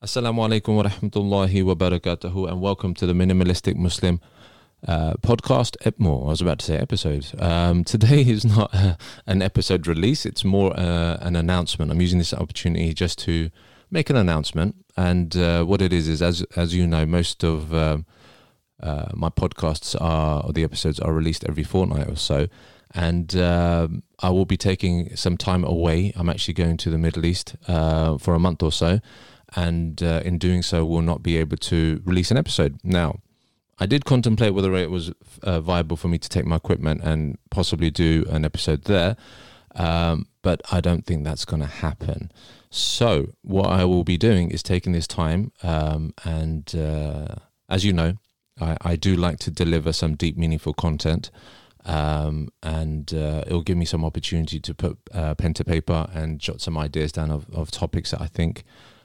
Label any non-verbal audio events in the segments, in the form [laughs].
Assalamu alaikum wa rahmatullahi wa barakatuhu, and welcome to the Minimalistic Muslim uh, podcast. More, I was about to say episode. Um, [laughs] today is not uh, an episode release; it's more uh, an announcement. I'm using this opportunity just to make an announcement, and uh, what it is is, as as you know, most of um, uh, my podcasts are or the episodes are released every fortnight or so, and um, I will be taking some time away. I'm actually going to the Middle East for a month or so and uh, in doing so will not be able to release an episode. Now, I did contemplate whether it was uh, viable for me to take my equipment and possibly do an episode there, um, but I don't think that's going to happen. So, what I will be doing is taking this time, um, and uh, as you know, I, I, do like to deliver some deep, meaningful content. Um, and uh, it will give me some opportunity to put uh, pen to paper and jot some ideas down of, of topics that I think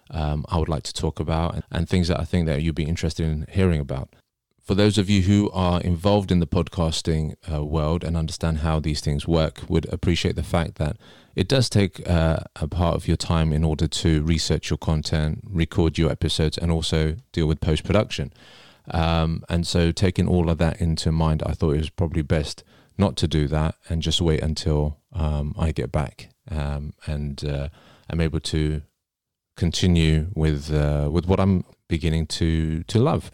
um, I would like to talk about and, and things that I think that you'd be interested in hearing about. For those of you who are involved in the podcasting uh, world and understand how these things work, would appreciate the fact that it does take uh, a part of your time in order to research your content, record your episodes, and also deal with post production. Um, and so, taking all of that into mind, I thought it was probably best not to do that and just wait until um, I get back um, and uh, I'm able to continue with uh, with what I'm beginning to to love.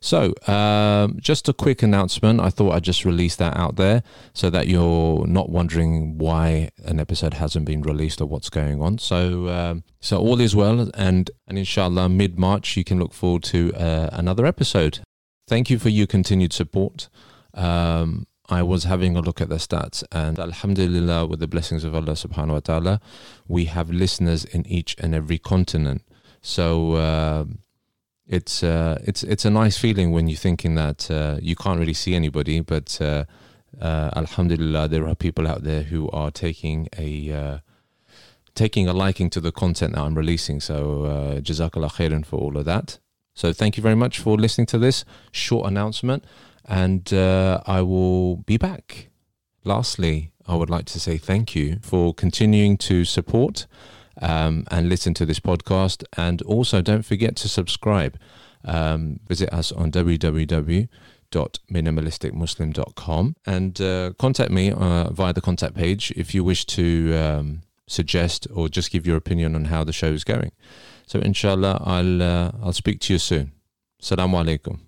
So, um, just a quick announcement. I thought I'd just release that out there so that you're not wondering why an episode hasn't been released or what's going on. So, um, so all is well, and and inshallah, mid March you can look forward to uh, another episode. Thank you for your continued support. Um, I was having a look at the stats, and Alhamdulillah, with the blessings of Allah subhanahu wa ta'ala, we have listeners in each and every continent. So uh, it's uh, it's it's a nice feeling when you're thinking that uh, you can't really see anybody, but uh, uh, Alhamdulillah, there are people out there who are taking a uh, taking a liking to the content that I'm releasing. So uh, Jazakallah khairan for all of that. So thank you very much for listening to this short announcement and uh, I will be back. Lastly, I would like to say thank you for continuing to support um, and listen to this podcast. And also, don't forget to subscribe. Um, visit us on www.minimalisticmuslim.com and uh, contact me uh, via the contact page if you wish to um, suggest or just give your opinion on how the show is going. So, inshallah, I'll, uh, I'll speak to you soon. Assalamu alaikum.